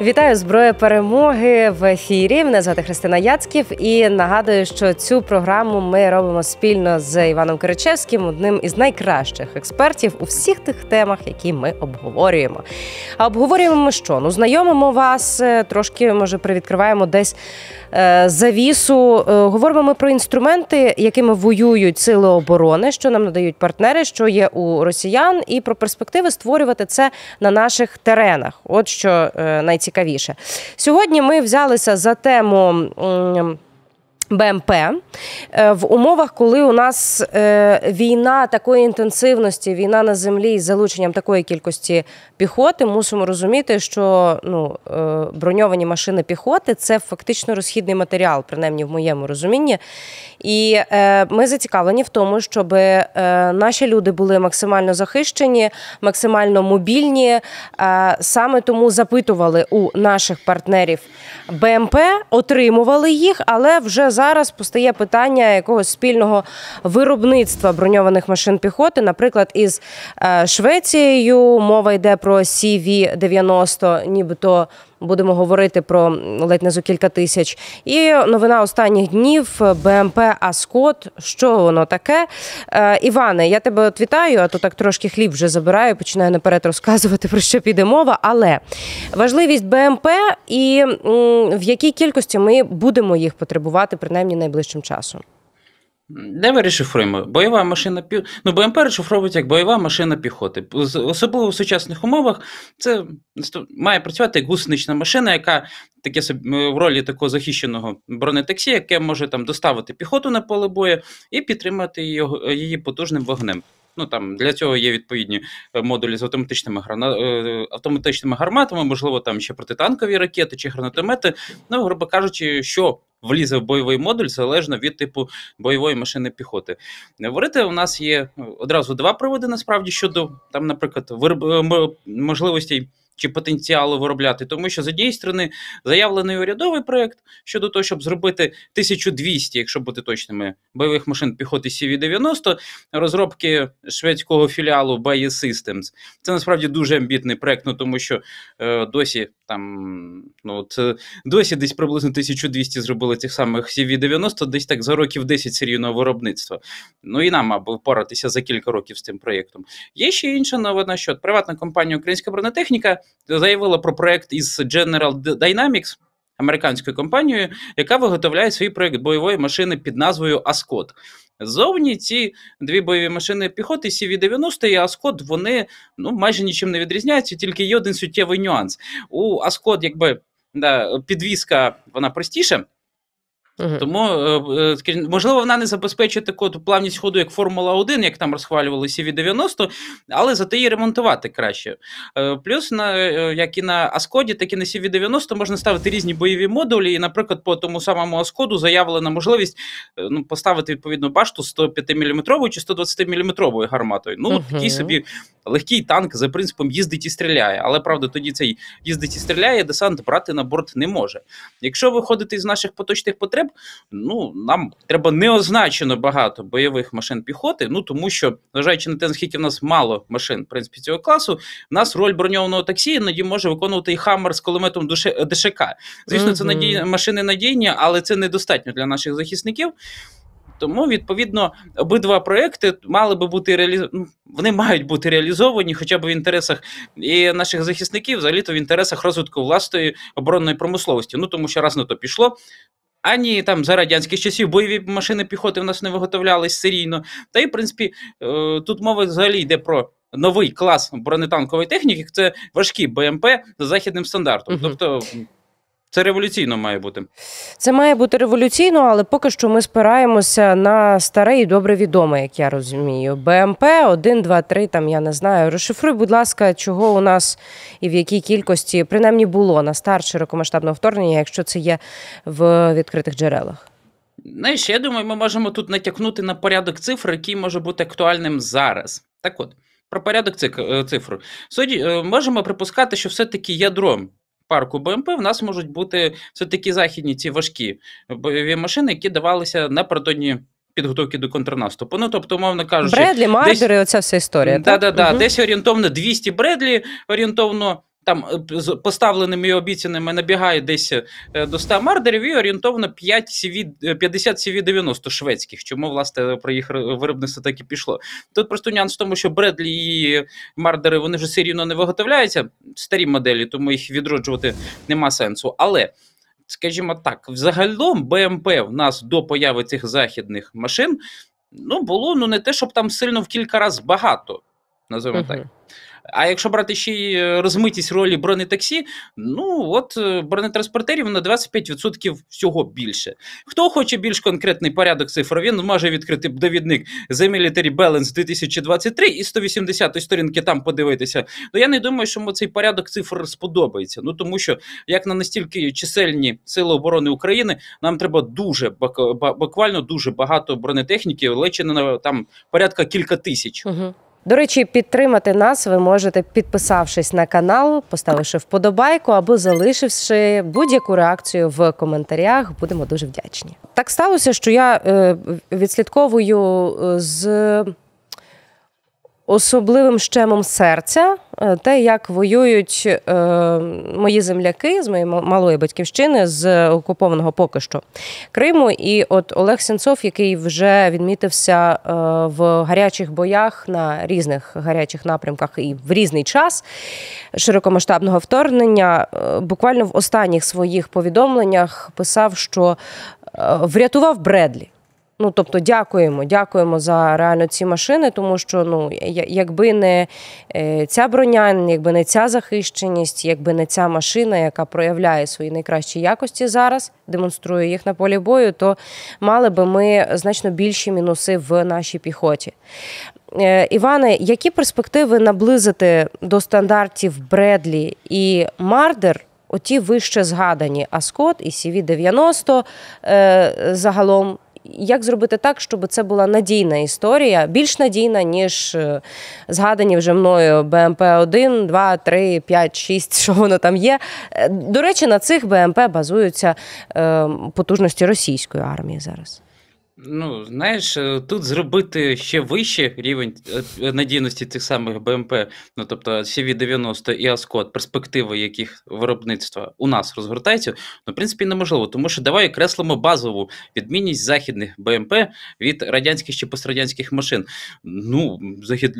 Вітаю зброя перемоги в ефірі. Мене звати Христина Яцьків і нагадую, що цю програму ми робимо спільно з Іваном Киричевським, одним із найкращих експертів у всіх тих темах, які ми обговорюємо. А обговорюємо ми що? Ну, знайомимо вас е, трошки, може, привідкриваємо десь е, завісу. Е, Говоримо ми про інструменти, якими воюють сили оборони, що нам надають партнери, що є у росіян, і про перспективи створювати це на наших теренах. От що е, найцікавіше. Сьогодні ми взялися за тему. БМП Е, в умовах, коли у нас е, війна такої інтенсивності, війна на землі із залученням такої кількості піхоти, мусимо розуміти, що ну, е, броньовані машини піхоти це фактично розхідний матеріал, принаймні в моєму розумінні. І ми зацікавлені в тому, щоб наші люди були максимально захищені, максимально мобільні. Саме тому запитували у наших партнерів БМП, отримували їх, але вже зараз постає питання якогось спільного виробництва броньованих машин піхоти, наприклад, із е, Швецією. Мова йде про CV-90, нібито будемо говорити про ледь не за кілька тисяч. І новина останніх днів БМП Аскот. Що воно таке? Е, Іване, я тебе от вітаю, а то так трошки хліб вже забираю, починаю наперед розказувати про що піде мова. Але важливість БМП і в якій кількості ми будемо їх потребувати принаймні найближчим часом. Давай розшифруємо. Бойова машина пі... ну, БМП розшифровується як бойова машина піхоти. Особливо в сучасних умовах це має працювати як гусенична машина, яка таке собі в ролі такого захищеного бронетаксі, яке може там доставити піхоту на поле бою і підтримати її, її потужним вогнем. Ну там для цього є відповідні е, модулі з автоматичними грана... е, автоматичними гарматами, можливо, там ще протитанкові ракети чи гранатомети. Ну, грубо кажучи, що влізе в бойовий модуль залежно від типу бойової машини піхоти. Говорити у нас є ну, одразу два приводи насправді щодо там, наприклад, вироб... е, можливостей. Чи потенціалу виробляти, тому що з однієї сторони заявлений урядовий проект щодо того, щоб зробити 1200, якщо бути точними, бойових машин піхоти CV-90, розробки шведського філіалу Bayer Systems. Це насправді дуже амбітний проект, ну тому що е, досі там ну от, е, досі десь приблизно 1200 зробили цих самих CV-90, десь так за років 10 серійного виробництва. Ну і нам аби впоратися за кілька років з цим проєктом. Є ще інша новина, що приватна компанія Українська бронетехніка заявила про проект із General Dynamics, американською компанією, яка виготовляє свій проект бойової машини під назвою Аскот. Зовні ці дві бойові машини піхоти CV-90 і Аскот, вони ну, майже нічим не відрізняються, тільки є один суттєвий нюанс. У Аскот, якби да, підвізка вона простіша, Мгм. тому, е, е, можливо, вона не забезпечує таку плавність ходу, як Формула 1, як там розхвалювали CV90, але зате її ремонтувати краще. Е, Плюс, на, як і на Аскоді, так і на CV90 можна ставити різні бойові модулі. І, наприклад, по тому самому Аскоду заявлена можливість ну, поставити відповідну башту 105 мм чи 120 мм гарматою. Ну, Мгм. такий собі легкий танк за принципом їздить і стріляє. Але правда, тоді цей їздить і стріляє, десант брати на борт не може. Якщо виходити із наших поточних потреб, ну нам треба неозначено багато бойових машин піхоти. Ну тому що, зважаючи на те, наскільки в нас мало машин, в принципі, цього класу, в нас роль броньованого таксі іноді може виконувати і Хаммер з кулеметом ДШК. Звісно, це надій... машини надійні, але це недостатньо для наших захисників. Тому, відповідно, обидва проекти мали би бути реалі... ну, вони мають бути реалізовані хоча б в інтересах і наших захисників, взагалі-то в інтересах розвитку власної оборонної промисловості. Ну тому що раз на то пішло. Ані там за радянських часів бойові машини піхоти в нас не виготовлялись серійно. Та й, в принципі, е, тут мова взагалі йде про новий клас бронетанкової техніки. Це важкі БМП за західним стандартом. угу. Тобто це революційно має бути. Це має бути революційно, але поки що ми спираємося на старе і добре відоме, як я розумію. БМП 1, 2, 3, там я не знаю. Розшифруй, будь ласка, чого у нас і в якій кількості принаймні було на старт широкомасштабного вторгнення, якщо це є в відкритих джерелах. Знаєш, я думаю, ми можемо тут натякнути на порядок цифр, який може бути актуальним зараз. Так от, про порядок е, цифр. Суді, е, можемо припускати, що все-таки ядром парку БМП в нас можуть бути все-таки західні ці важкі бойові машини, які давалися напередодні підготовки до контрнаступу. Ну, тобто, умовно кажучи, Бредлі, Мардери, оця вся історія. Да, так? да, да. угу. Десь орієнтовно 200 Бредлі, орієнтовно там е, з поставленими і обіцяними набігає десь е, до 100 мардерів і орієнтовно 5 CV, е, 50 CV-90 шведських. Чому, власне, про їх виробництво так і пішло. Тут просто нюанс в тому, що Бредлі і мардери вони вже серійно не виготовляються, старі моделі, тому їх відроджувати нема сенсу. Але. Скажімо так, взагалом БМП в нас до появи цих західних машин ну, було ну не те, щоб там сильно в кілька разів багато, називаємо так. А якщо брати ще й е, розмитість ролі бронетаксі, ну от е, бронетранспортерів на 25% всього більше. Хто хоче більш конкретний порядок цифр, він може відкрити довідник The Military Balance 2023 і 180 сторінки там подивитися. Ну я не думаю, що йому цей порядок цифр сподобається. Ну тому що як на настільки чисельні сили оборони України, нам треба дуже буквально дуже багато бронетехніки, лечі на там порядка кілька тисяч. Мгм. До речі, підтримати нас ви можете, підписавшись на канал, поставивши вподобайку або залишивши будь-яку реакцію в коментарях. Будемо дуже вдячні. Так сталося, що я е, відслідковую е, з особливим щемом серця е, те, як воюють е, мої земляки з моєї малої батьківщини з окупованого поки що Криму. І от Олег Сенцов, який вже відмітився е, в гарячих боях на різних гарячих напрямках і в різний час широкомасштабного вторгнення, буквально в останніх своїх повідомленнях писав, що врятував Бредлі. Ну, тобто, дякуємо, дякуємо за реально ці машини, тому що ну, якби не е, ця броня, якби не ця захищеність, якби не ця машина, яка проявляє свої найкращі якості зараз, демонструє їх на полі бою, то мали би ми значно більші мінуси в нашій піхоті. Е, Іване, які перспективи наблизити до стандартів Бредлі і Мардер? Оті вище згадані Аскот і CV-90 е, загалом. Як зробити так, щоб це була надійна історія, більш надійна, ніж е, згадані вже мною БМП 1, 2, 3, 5, 6, що воно там є. Е, До речі, на цих БМП базуються е, потужності російської армії зараз. Ну, знаєш, е, тут зробити ще вище рівень е, надійності цих самих БМП, ну тобто CV-90 і Аскот, перспективи яких виробництва у нас розгортаються, ну, в принципі, неможливо, тому що давай креслимо базову відмінність західних БМП від радянських чи пострадянських машин. Ну, захід,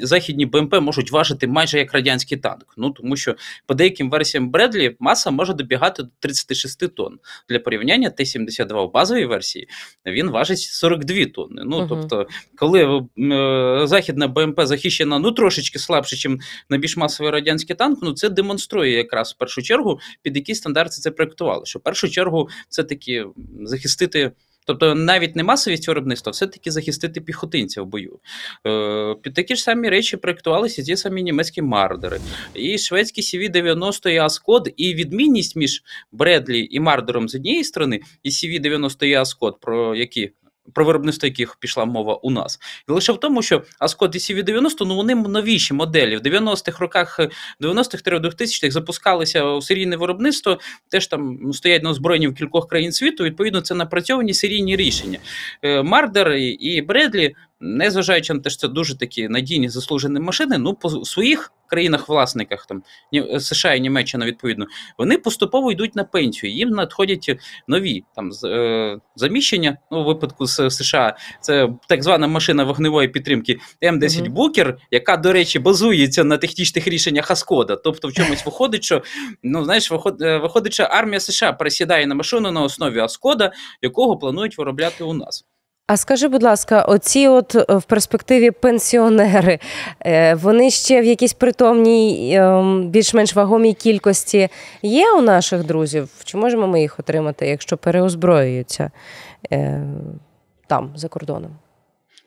західні БМП можуть важити майже як радянський танк. Ну, тому що по деяким версіям Бредлі маса може добігати до 36 тонн. Для порівняння Т-72 в базовій версії він важить 42 тонни. Ну, угу. тобто, коли е, західна БМП захищена ну трошечки слабше, ніж на більш масовий радянський танк, ну це демонструє якраз в першу чергу, під які стандарти це проектували. Що в першу чергу це такі захистити. Тобто навіть не масовість виробництва, все-таки захистити піхотинця в бою. Е, під такі ж самі речі проєктувалися ті самі німецькі мардери, і шведські CV-90 і Аскод, і відмінність між Бредлі і Мардером з однієї сторони, і CV-90 і Аскод, про які про виробництво яких пішла мова у нас. І лише в тому, що Аскот і CV-90, ну вони новіші моделі. В 90-х роках, 90-х-2000-х запускалися у серійне виробництво, теж там стоять на озброєнні в кількох країн світу, відповідно, це напрацьовані серійні рішення. Е, Мардер і Бредлі, незважаючи на те, що це дуже такі надійні заслужені машини, ну по своїх країнах-власниках, там США і Німеччина, відповідно, вони поступово йдуть на пенсію. Їм надходять нові там е, заміщення. Ну, у випадку з США, це так звана машина вогневої підтримки М10 Мгм. Букер, яка, до речі, базується на технічних рішеннях Аскода. Тобто, в чомусь виходить, що ну знаєш, е, виходить, що армія США пересідає на машину на основі Аскода, якого планують виробляти у нас. А скажи, будь ласка, оці от е, в перспективі пенсіонери, е, вони ще в якійсь притомній, ем, більш-менш вагомій кількості є у наших друзів? Чи можемо ми їх отримати, якщо переозброюються е, там, за кордоном?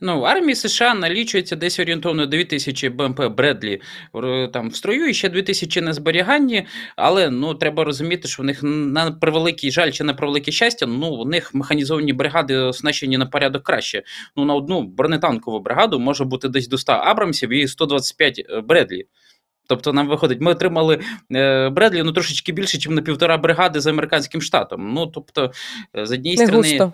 Ну, в армії США налічується десь орієнтовно 2000 БМП Бредлі там в строю і ще 2000 на зберіганні. Але ну треба розуміти, що в них на превеликий жаль чи на превелике щастя, ну у них механізовані бригади оснащені на порядок краще. Ну на одну бронетанкову бригаду може бути десь до 100 Абрамсів і 125 Бредлі. Тобто нам виходить, ми отримали е, Бредлі ну трошечки більше, ніж на півтора бригади з американським штатом. Ну тобто, е, з однієї Не сторони, густо.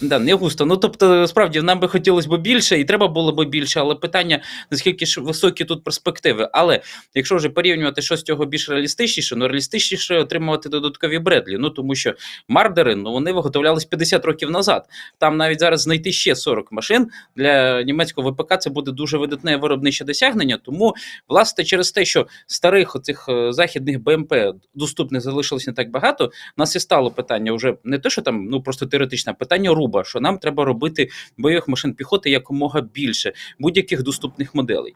Да, не густо. Ну тобто, справді нам би хотілося б більше, і треба було б більше, але питання наскільки ж високі тут перспективи. Але якщо вже порівнювати, що з цього більш реалістичніше, ну реалістичніше отримувати додаткові Бредлі. Ну тому що мардери ну вони виготовлялись 50 років назад. Там навіть зараз знайти ще 40 машин для німецького ВПК це буде дуже видатне виробниче досягнення. Тому, власне, через те, що старих оцих е, західних БМП доступних залишилось не так багато, у нас і стало питання вже не те, що там ну просто теоретичне, питання руба, що нам треба робити бойових машин піхоти якомога більше будь-яких доступних моделей.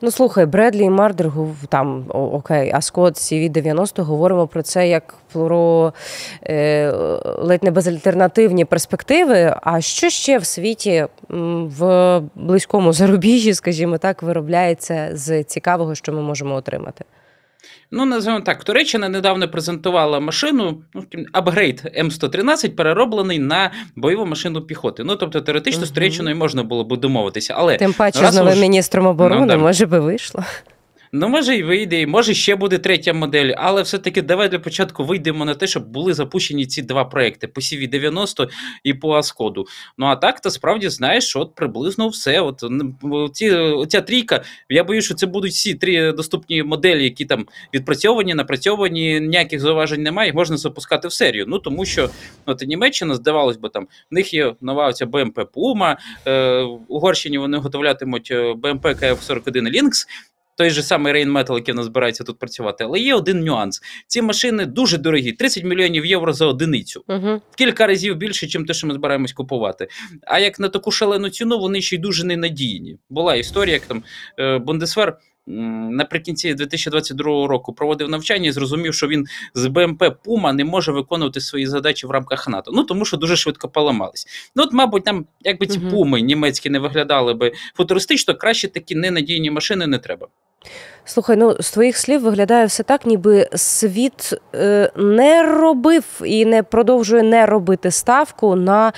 Ну слухай, Бредлі і Мардер там окей, а Скотт CV90 говоримо про це як про е, ледь не безальтернативні перспективи. А що ще в світі в близькому зарубіжжі, скажімо так, виробляється з цікавого, що ми можемо отримати? Ну, називаємо так, Туреччина недавно презентувала машину, ну, апгрейд М113, перероблений на бойову машину піхоти. Ну, тобто, теоретично з Туреччиною можна було б домовитися. Але Тим паче з новим уж- міністром оборони, Ну, да. може би вийшло. Ну, може, і вийде, і може ще буде третя модель, але все-таки давай для початку вийдемо на те, щоб були запущені ці два проекти по CV90 і по Аскоду. Ну а так, то справді знаєш, от приблизно все. От ці, оця трійка, я боюсь, що це будуть всі три доступні моделі, які там відпрацьовані, напрацьовані, ніяких зауважень немає, їх можна запускати в серію. Ну тому що от Німеччина, здавалось би, там в них є нова оця БМП Puma, е, в Угорщині вони готовлятимуть е, БМП КФ-41 Lynx, той же самий Rainmetal, який в нас збирається тут працювати. Але є один нюанс: ці машини дуже дорогі 30 мільйонів євро за одиницю. Угу. Кілька разів більше, ніж те, що ми збираємось купувати. А як на таку шалену ціну, вони ще й дуже ненадійні. Була історія, як там Бундесвер. Наприкінці 2022 року проводив навчання і зрозумів, що він з БМП Пума не може виконувати свої задачі в рамках НАТО. Ну тому що дуже швидко поламались. Ну, от, мабуть, там, якби ці Мгм. пуми німецькі не виглядали би футуристично, краще такі ненадійні машини не треба. Слухай, ну з твоїх слів виглядає все так, ніби світ е, не робив і не продовжує не робити ставку на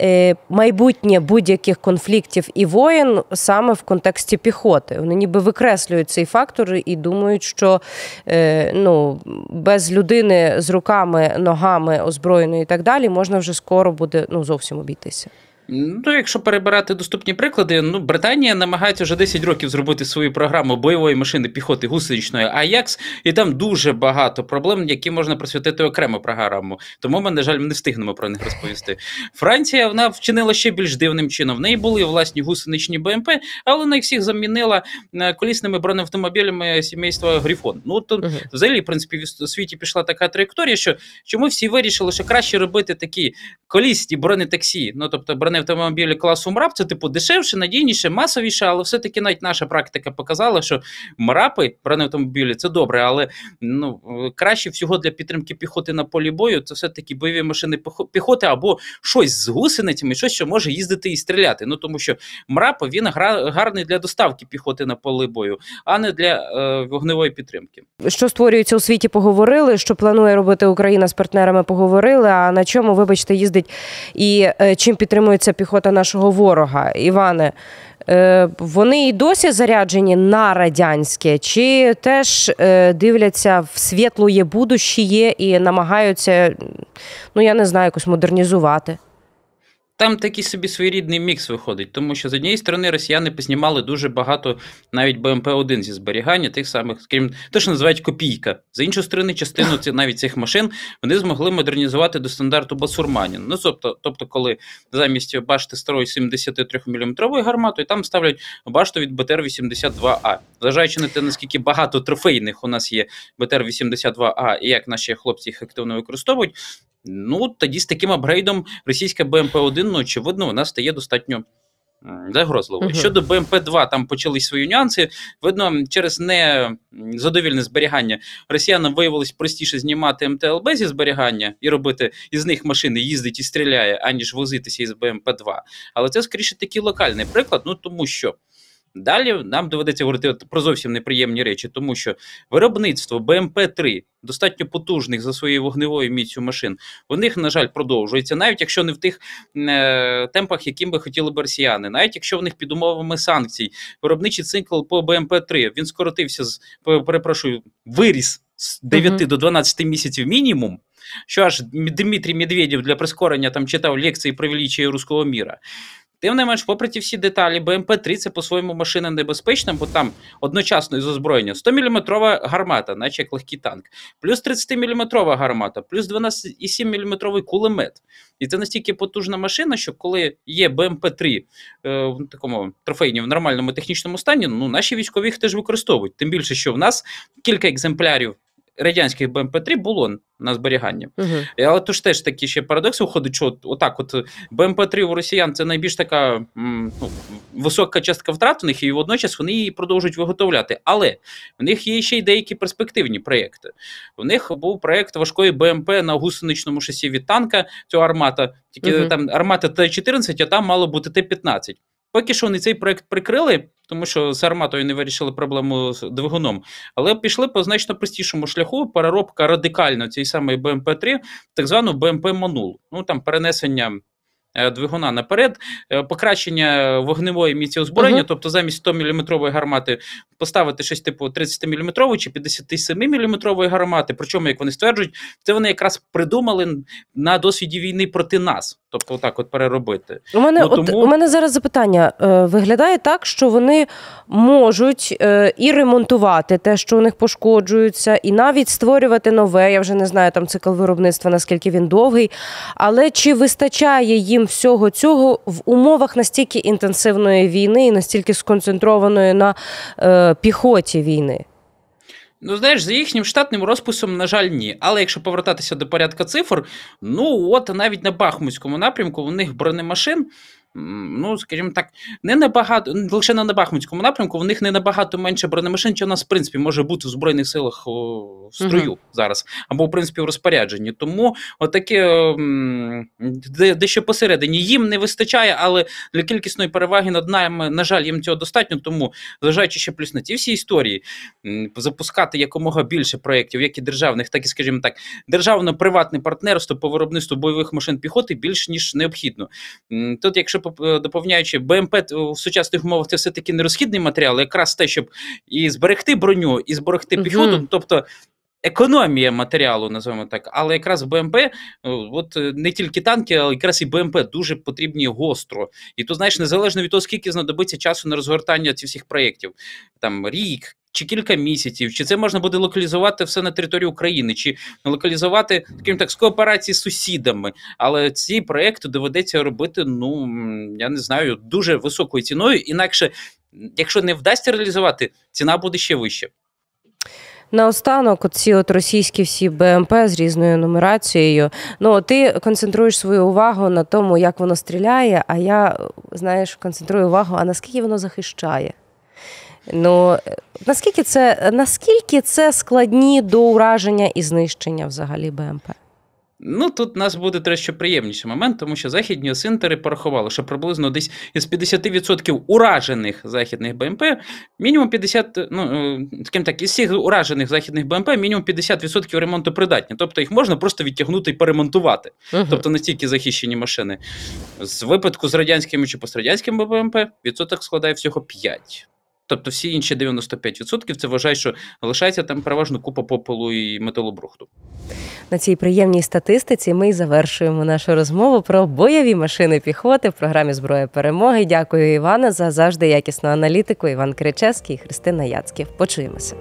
е, майбутнє будь-яких конфліктів і воєн саме в контексті піхоти. Вони ніби викреслюють цей фактор і думають, що е, ну, без людини з руками, ногами озброєної і так далі можна вже скоро буде ну, зовсім обійтися. Ну, якщо перебирати доступні приклади, ну Британія намагається вже 10 років зробити свою програму бойової машини піхоти гусеничної Аякс, і там дуже багато проблем, які можна присвятити окрему програму. Тому ми, на жаль, не встигнемо про них розповісти. Франція вона вчинила ще більш дивним чином. В неї були власні гусеничні БМП, але вона їх всіх замінила е, колісними бронеавтомобілями сімейства Грифон. Ну то Мгм. взагалі, в принципі, в світі пішла така траєкторія, що чому всі вирішили, що краще робити такі колісні бронетаксі, ну тобто бронеавтомобілі класу МРАП, це типу дешевше, надійніше, масовіше, але все-таки навіть наша практика показала, що МРАПи, бронеавтомобілі, це добре, але ну краще всього для підтримки піхоти на полі бою, це все-таки бойові машини піхоти або щось з гусеницями, щось, що може їздити і стріляти. Ну тому що МРАП він гарний для доставки піхоти на поле бою, а не для е, вогневої підтримки. Що створюється у світі, поговорили. Що планує робити Україна з партнерами, поговорили. А на чому, вибачте, їздить і е, чим підтримується піхота нашого ворога? Іване, е, вони і досі заряджені на радянське, чи теж е, дивляться в світлоє будущее і намагаються, ну я не знаю, якось модернізувати? Там такий собі своєрідний мікс виходить, тому що з однієї сторони росіяни познімали дуже багато навіть БМП-1 зі зберігання тих самих, скажімо, те, що називають копійка. З іншої сторони, частину ці, навіть цих машин вони змогли модернізувати до стандарту Басурманін. Ну, тобто, тобто, коли замість башти старої 73 мм гармату, і там ставлять башту від БТР-82А. Зважаючи на те, наскільки багато трофейних у нас є БТР-82А, і як наші хлопці їх активно використовують, Ну, тоді з таким апгрейдом російська БМП-1, ну, очевидно, вона стає достатньо Загрозливо. Угу. Щодо БМП-2, там почались свої нюанси. Видно, через незадовільне зберігання росіянам виявилось простіше знімати МТЛБ зі зберігання і робити із них машини їздить і стріляє, аніж возитися із БМП-2. Але це скоріше такий локальний приклад, ну тому що. Далі нам доведеться говорити про зовсім неприємні речі, тому що виробництво БМП-3 достатньо потужних за своєю вогневою міцю машин, у них, на жаль, продовжується, навіть якщо не в тих е, темпах, яким би хотіли б росіяни, навіть якщо в них під умовами санкцій, виробничий цикл по БМП-3 він скоротився з перепрошую, виріс з 9 uh-huh. до 12 місяців мінімум. Що аж Дмитрій Медведєв для прискорення там читав лекції про величие руського міра. Тим не менш, попри ті всі деталі, БМП-3 це по-своєму машина небезпечна, бо там одночасно із озброєння 100-мм гармата, наче як легкий танк, плюс 30-мм гармата, плюс 12,7-мм кулемет. І це настільки потужна машина, що коли є БМП-3 е, в такому трофейні в нормальному технічному стані, ну наші військові їх теж використовують. Тим більше, що в нас кілька екземплярів радянських БМП-3 було на зберігання. Uh-huh. Але то ж теж такі ще парадокси виходить, що отак, от БМП-3 у росіян це найбільш така ну, висока частка втрат у них, і водночас вони її продовжують виготовляти. Але в них є ще й деякі перспективні проєкти. У них був проєкт важкої БМП на гусеничному шасі від танка, цього армата, тільки uh-huh. там армата Т-14, а там мало бути Т-15. Поки що вони цей проект прикрили, тому що з арматою не вирішили проблему з двигуном, але пішли по значно простішому шляху переробка радикально цієї самої БМП-3, так звану БМП-Манул. Ну там перенесення двигуна наперед, е, покращення вогневої міці озброєння, uh-huh. тобто замість 100-мм гармати поставити щось типу 30-мм чи 57-мм гармати. Причому, як вони стверджують, це вони якраз придумали на досвіді війни проти нас. Тобто, отак от переробити. У мене ну, тому... от, у мене зараз запитання. Е, виглядає так, що вони можуть і ремонтувати те, що у них пошкоджується, і навіть створювати нове. Я вже не знаю там цикл виробництва, наскільки він довгий. Але чи вистачає їм? Їм всього цього в умовах настільки інтенсивної війни і настільки сконцентрованої на е, піхоті війни? Ну, знаєш, за їхнім штатним розписом, на жаль, ні. Але якщо повертатися до порядка цифр, ну от навіть на Бахмутському напрямку у них бронемашин ну, скажімо так, не набагато, лише на Бахмутському напрямку, в них не набагато менше бронемашин, чи у нас, в принципі, може бути в Збройних силах в строю uh-huh. зараз, або, в принципі, в розпорядженні. Тому отаке дещо посередині їм не вистачає, але для кількісної переваги над нами, на жаль, їм цього достатньо. Тому, зважаючи ще плюс на ті всі історії, запускати якомога більше проєктів, як і державних, так і, скажімо так, державно-приватне партнерство по виробництву бойових машин піхоти більш ніж необхідно. Тут, якщо Е, доповняючи, БМП в сучасних умовах це все-таки не розхідний матеріал, якраз те, щоб і зберегти броню, і зберегти піхоту, тобто. Економія матеріалу, називаємо так, але якраз в БМП, е, от е, не тільки танки, але якраз і БМП дуже потрібні гостро. І тут, знаєш, незалежно від того, скільки знадобиться часу на розгортання цих всіх проєктів, там рік, чи кілька місяців, чи це можна буде локалізувати все на території України, чи локалізувати таким так з кооперації з сусідами. Але ці проекти доведеться робити, ну я не знаю, дуже високою ціною. Інакше, якщо не вдасться реалізувати, ціна буде ще вища. Наостанок, ці от російські всі БМП з різною нумерацією. Ну ти концентруєш свою увагу на тому, як воно стріляє. А я знаєш, концентрую увагу, а наскільки воно захищає. Ну наскільки це наскільки це складні до ураження і знищення взагалі БМП? Ну, тут у нас буде трохи приємніший момент, тому що західні осинтери порахували, що приблизно десь із 50% уражених західних БМП, мінімум 50, ну, е, скажімо так, із всіх уражених західних БМП, мінімум 50% ремонту придатні. Тобто їх можна просто відтягнути і перемонтувати. Uh-huh. Тобто настільки захищені машини. З випадку з радянськими чи пострадянськими БМП відсоток складає всього 5. Тобто всі інші 95% це вважає, що лишається там переважно купа попелу і металобрухту. На цій приємній статистиці ми й завершуємо нашу розмову про бойові машини піхоти в програмі Зброя перемоги. Дякую, Івана, за завжди якісну аналітику. Іван Кричевський Христина Яцьків. Почуємося.